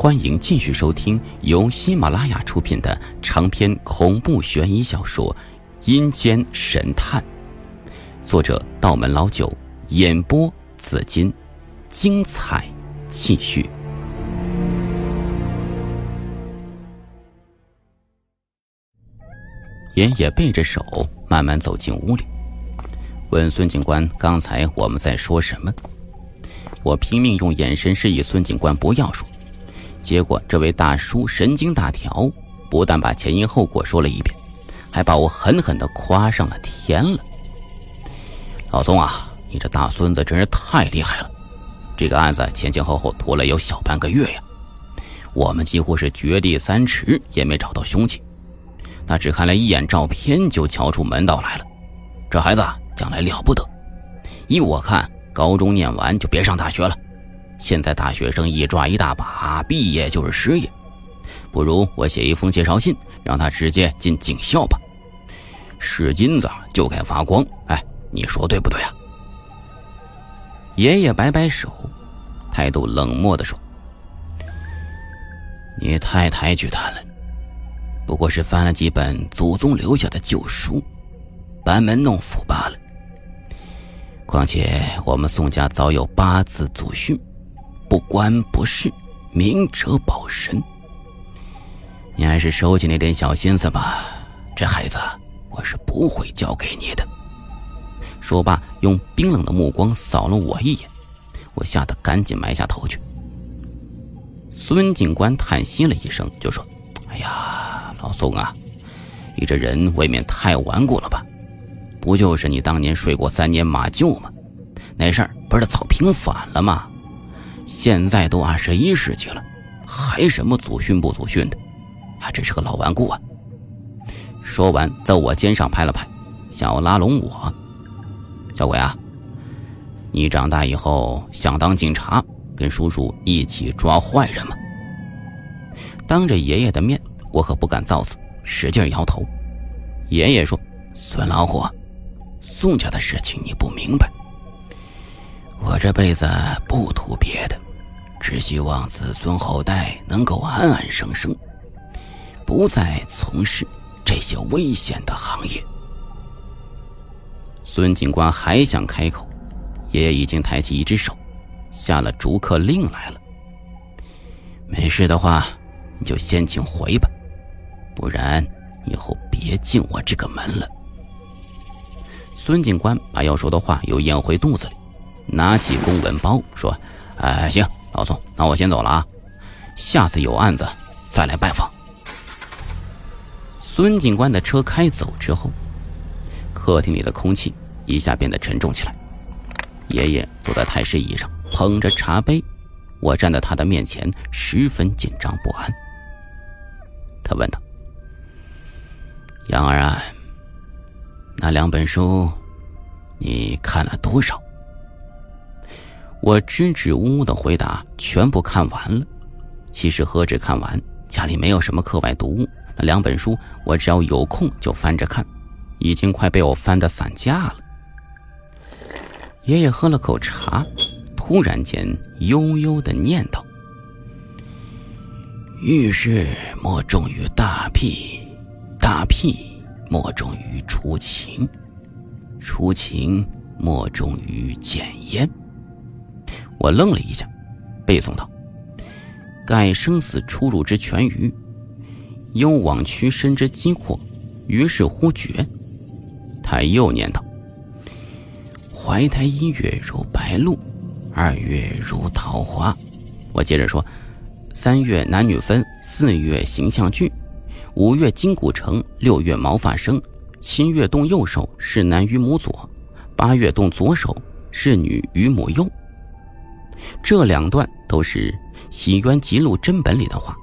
欢迎继续收听由喜马拉雅出品的长篇恐怖悬疑小说《阴间神探》，作者道门老九，演播紫金，精彩继续。爷爷背着手慢慢走进屋里，问孙警官：“刚才我们在说什么？”我拼命用眼神示意孙警官不要说。结果，这位大叔神经大条，不但把前因后果说了一遍，还把我狠狠的夸上了天了。老宗啊，你这大孙子真是太厉害了！这个案子前前后后拖了有小半个月呀，我们几乎是掘地三尺也没找到凶器，他只看了一眼照片就瞧出门道来了。这孩子将来了不得，依我看，高中念完就别上大学了。现在大学生一抓一大把，毕业就是失业，不如我写一封介绍信，让他直接进警校吧。是金子就该发光，哎，你说对不对啊？爷爷摆摆手，态度冷漠的说：“你太抬举他了，不过是翻了几本祖宗留下的旧书，班门弄斧罢了。况且我们宋家早有八字祖训。”不官不仕，明哲保身。你还是收起那点小心思吧。这孩子，我是不会交给你的。说罢，用冰冷的目光扫了我一眼，我吓得赶紧埋下头去。孙警官叹息了一声，就说：“哎呀，老宋啊，你这人未免太顽固了吧？不就是你当年睡过三年马厩吗？那事儿不是草坪反了吗？”现在都二十一世纪了，还什么祖训不祖训的，还真是个老顽固啊！说完，在我肩上拍了拍，想要拉拢我。小鬼啊，你长大以后想当警察，跟叔叔一起抓坏人吗？当着爷爷的面，我可不敢造次，使劲摇头。爷爷说：“孙老虎，宋家的事情你不明白，我这辈子不图别的。”只希望子孙后代能够安安生生，不再从事这些危险的行业。孙警官还想开口，爷爷已经抬起一只手，下了逐客令来了。没事的话，你就先请回吧，不然以后别进我这个门了。孙警官把要说的话又咽回肚子里，拿起公文包说：“哎，行。”老宋，那我先走了啊，下次有案子再来拜访。孙警官的车开走之后，客厅里的空气一下变得沉重起来。爷爷坐在太师椅上，捧着茶杯，我站在他的面前，十分紧张不安。他问道：“杨儿啊，那两本书，你看了多少？”我支支吾吾的回答：“全部看完了。其实何止看完，家里没有什么课外读物，那两本书我只要有空就翻着看，已经快被我翻得散架了。”爷爷喝了口茶，突然间悠悠的念叨：“遇事莫重于大辟，大辟莫重于出情，出情莫重于检验。”我愣了一下，背诵道：“盖生死出入之全余，幽往屈伸之机阔，于是乎绝。”他又念道：“怀胎一月如白露，二月如桃花。”我接着说：“三月男女分，四月形象聚，五月筋骨成，六月毛发生，七月动右手是男于母左，八月动左手是女于母右。”这两段都是《洗冤集录》真本里的话，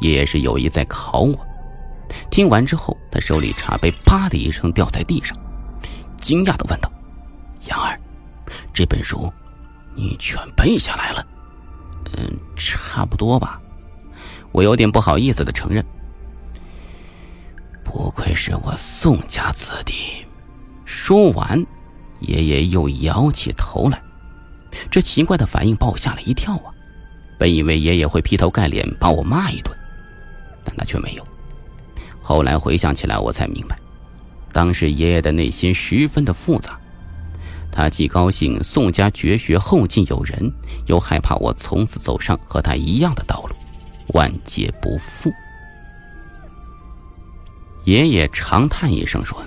爷爷是有意在考我。听完之后，他手里茶杯啪的一声掉在地上，惊讶的问道：“杨儿，这本书你全背下来了？”“嗯，差不多吧。”我有点不好意思的承认。不愧是我宋家子弟。说完，爷爷又摇起头来。这奇怪的反应把我吓了一跳啊！本以为爷爷会劈头盖脸把我骂一顿，但他却没有。后来回想起来，我才明白，当时爷爷的内心十分的复杂。他既高兴宋家绝学后继有人，又害怕我从此走上和他一样的道路，万劫不复。爷爷长叹一声说：“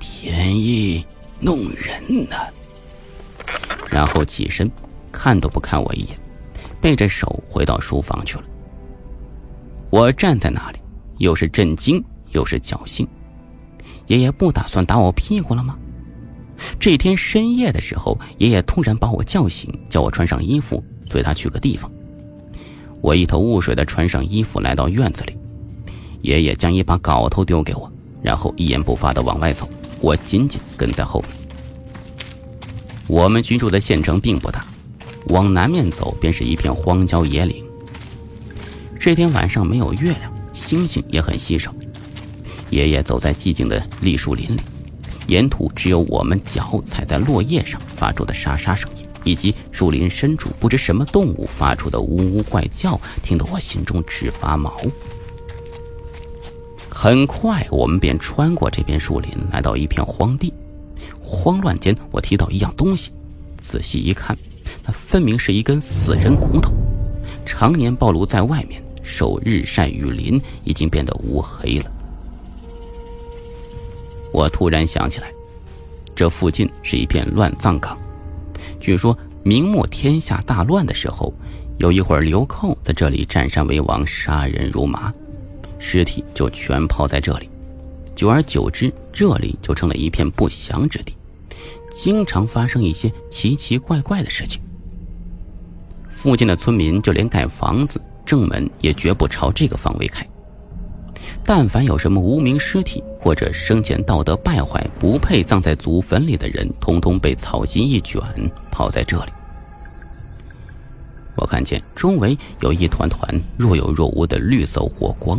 天意弄人呐。”然后起身，看都不看我一眼，背着手回到书房去了。我站在那里。又是震惊，又是侥幸。爷爷不打算打我屁股了吗？这天深夜的时候，爷爷突然把我叫醒，叫我穿上衣服，随他去个地方。我一头雾水的穿上衣服，来到院子里。爷爷将一把镐头丢给我，然后一言不发的往外走，我紧紧跟在后面。我们居住的县城并不大，往南面走便是一片荒郊野岭。这天晚上没有月亮。星星也很稀少。爷爷走在寂静的栗树林里，沿途只有我们脚踩在落叶上发出的沙沙声音，以及树林深处不知什么动物发出的呜呜怪叫，听得我心中直发毛。很快，我们便穿过这片树林，来到一片荒地。慌乱间，我提到一样东西，仔细一看，那分明是一根死人骨头，常年暴露在外面。受日晒雨淋，已经变得乌黑了。我突然想起来，这附近是一片乱葬岗。据说明末天下大乱的时候，有一会儿流寇在这里占山为王，杀人如麻，尸体就全抛在这里。久而久之，这里就成了一片不祥之地，经常发生一些奇奇怪怪的事情。附近的村民就连盖房子。正门也绝不朝这个方位开。但凡有什么无名尸体，或者生前道德败坏、不配葬在祖坟里的人，通通被草席一卷，抛在这里。我看见周围有一团团若有若无的绿色火光，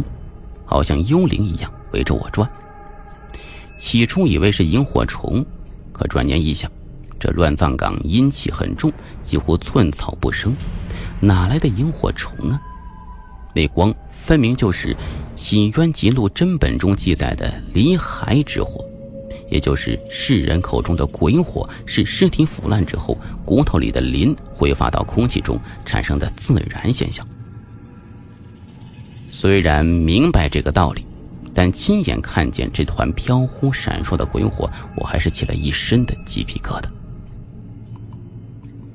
好像幽灵一样围着我转。起初以为是萤火虫，可转念一想，这乱葬岗阴气很重，几乎寸草不生，哪来的萤火虫啊？那光分明就是《洗冤集录》真本中记载的离骸之火，也就是世人口中的鬼火，是尸体腐烂之后骨头里的磷挥发到空气中产生的自然现象。虽然明白这个道理，但亲眼看见这团飘忽闪烁的鬼火，我还是起了一身的鸡皮疙瘩。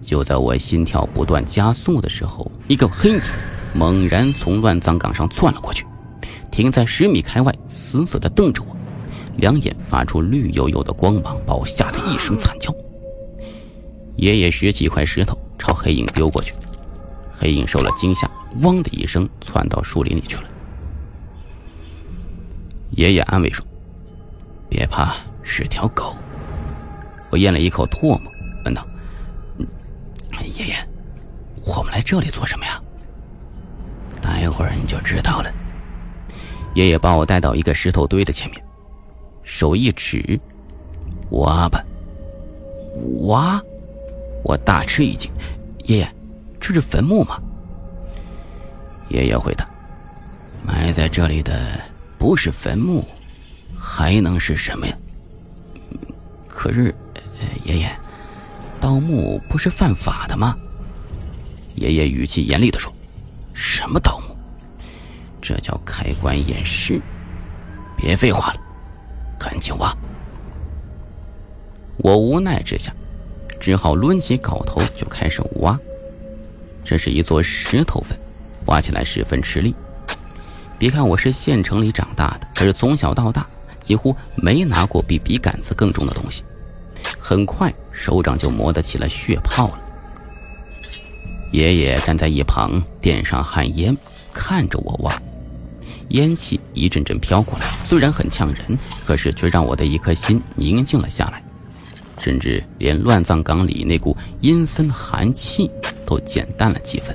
就在我心跳不断加速的时候，一个黑影。猛然从乱葬岗上窜了过去，停在十米开外，死死的瞪着我，两眼发出绿油油的光芒，把我吓得一声惨叫。爷爷拾起一块石头朝黑影丢过去，黑影受了惊吓，汪的一声窜到树林里去了。爷爷安慰说：“别怕，是条狗。”我咽了一口唾沫，问道：“爷爷，我们来这里做什么呀？”待会儿你就知道了。爷爷把我带到一个石头堆的前面，手一指：“挖吧。”挖！我大吃一惊：“爷爷，这是坟墓吗？”爷爷回答：“埋在这里的不是坟墓，还能是什么呀？”可是，爷爷，盗墓不是犯法的吗？爷爷语气严厉的说。什么盗墓？这叫开棺验尸！别废话了，赶紧挖！我无奈之下，只好抡起镐头就开始挖。这是一座石头坟，挖起来十分吃力。别看我是县城里长大的，可是从小到大几乎没拿过比笔杆子更重的东西，很快手掌就磨得起了血泡了。爷爷站在一旁，点上旱烟，看着我挖。烟气一阵阵飘过来，虽然很呛人，可是却让我的一颗心宁静了下来，甚至连乱葬岗里那股阴森寒气都减淡了几分。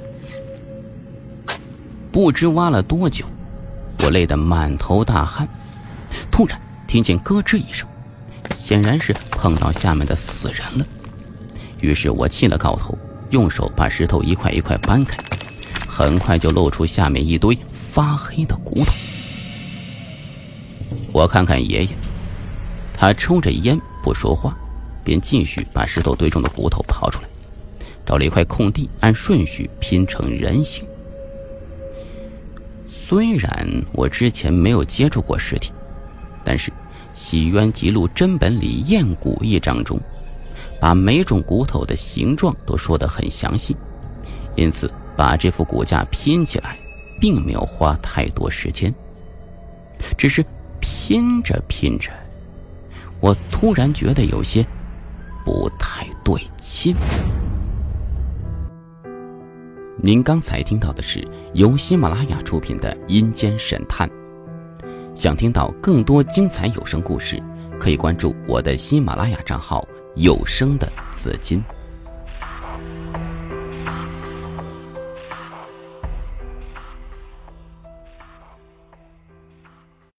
不知挖了多久，我累得满头大汗，突然听见咯吱一声，显然是碰到下面的死人了。于是我弃了镐头。用手把石头一块一块搬开，很快就露出下面一堆发黑的骨头。我看看爷爷，他抽着烟不说话，便继续把石头堆中的骨头刨出来，找了一块空地，按顺序拼成人形。虽然我之前没有接触过尸体，但是《洗冤集录真本》里验骨一章中，把每种骨头的形状都说得很详细，因此把这副骨架拼起来，并没有花太多时间。只是拼着拼着，我突然觉得有些不太对劲。您刚才听到的是由喜马拉雅出品的《阴间神探》。想听到更多精彩有声故事，可以关注我的喜马拉雅账号“有声的紫金”。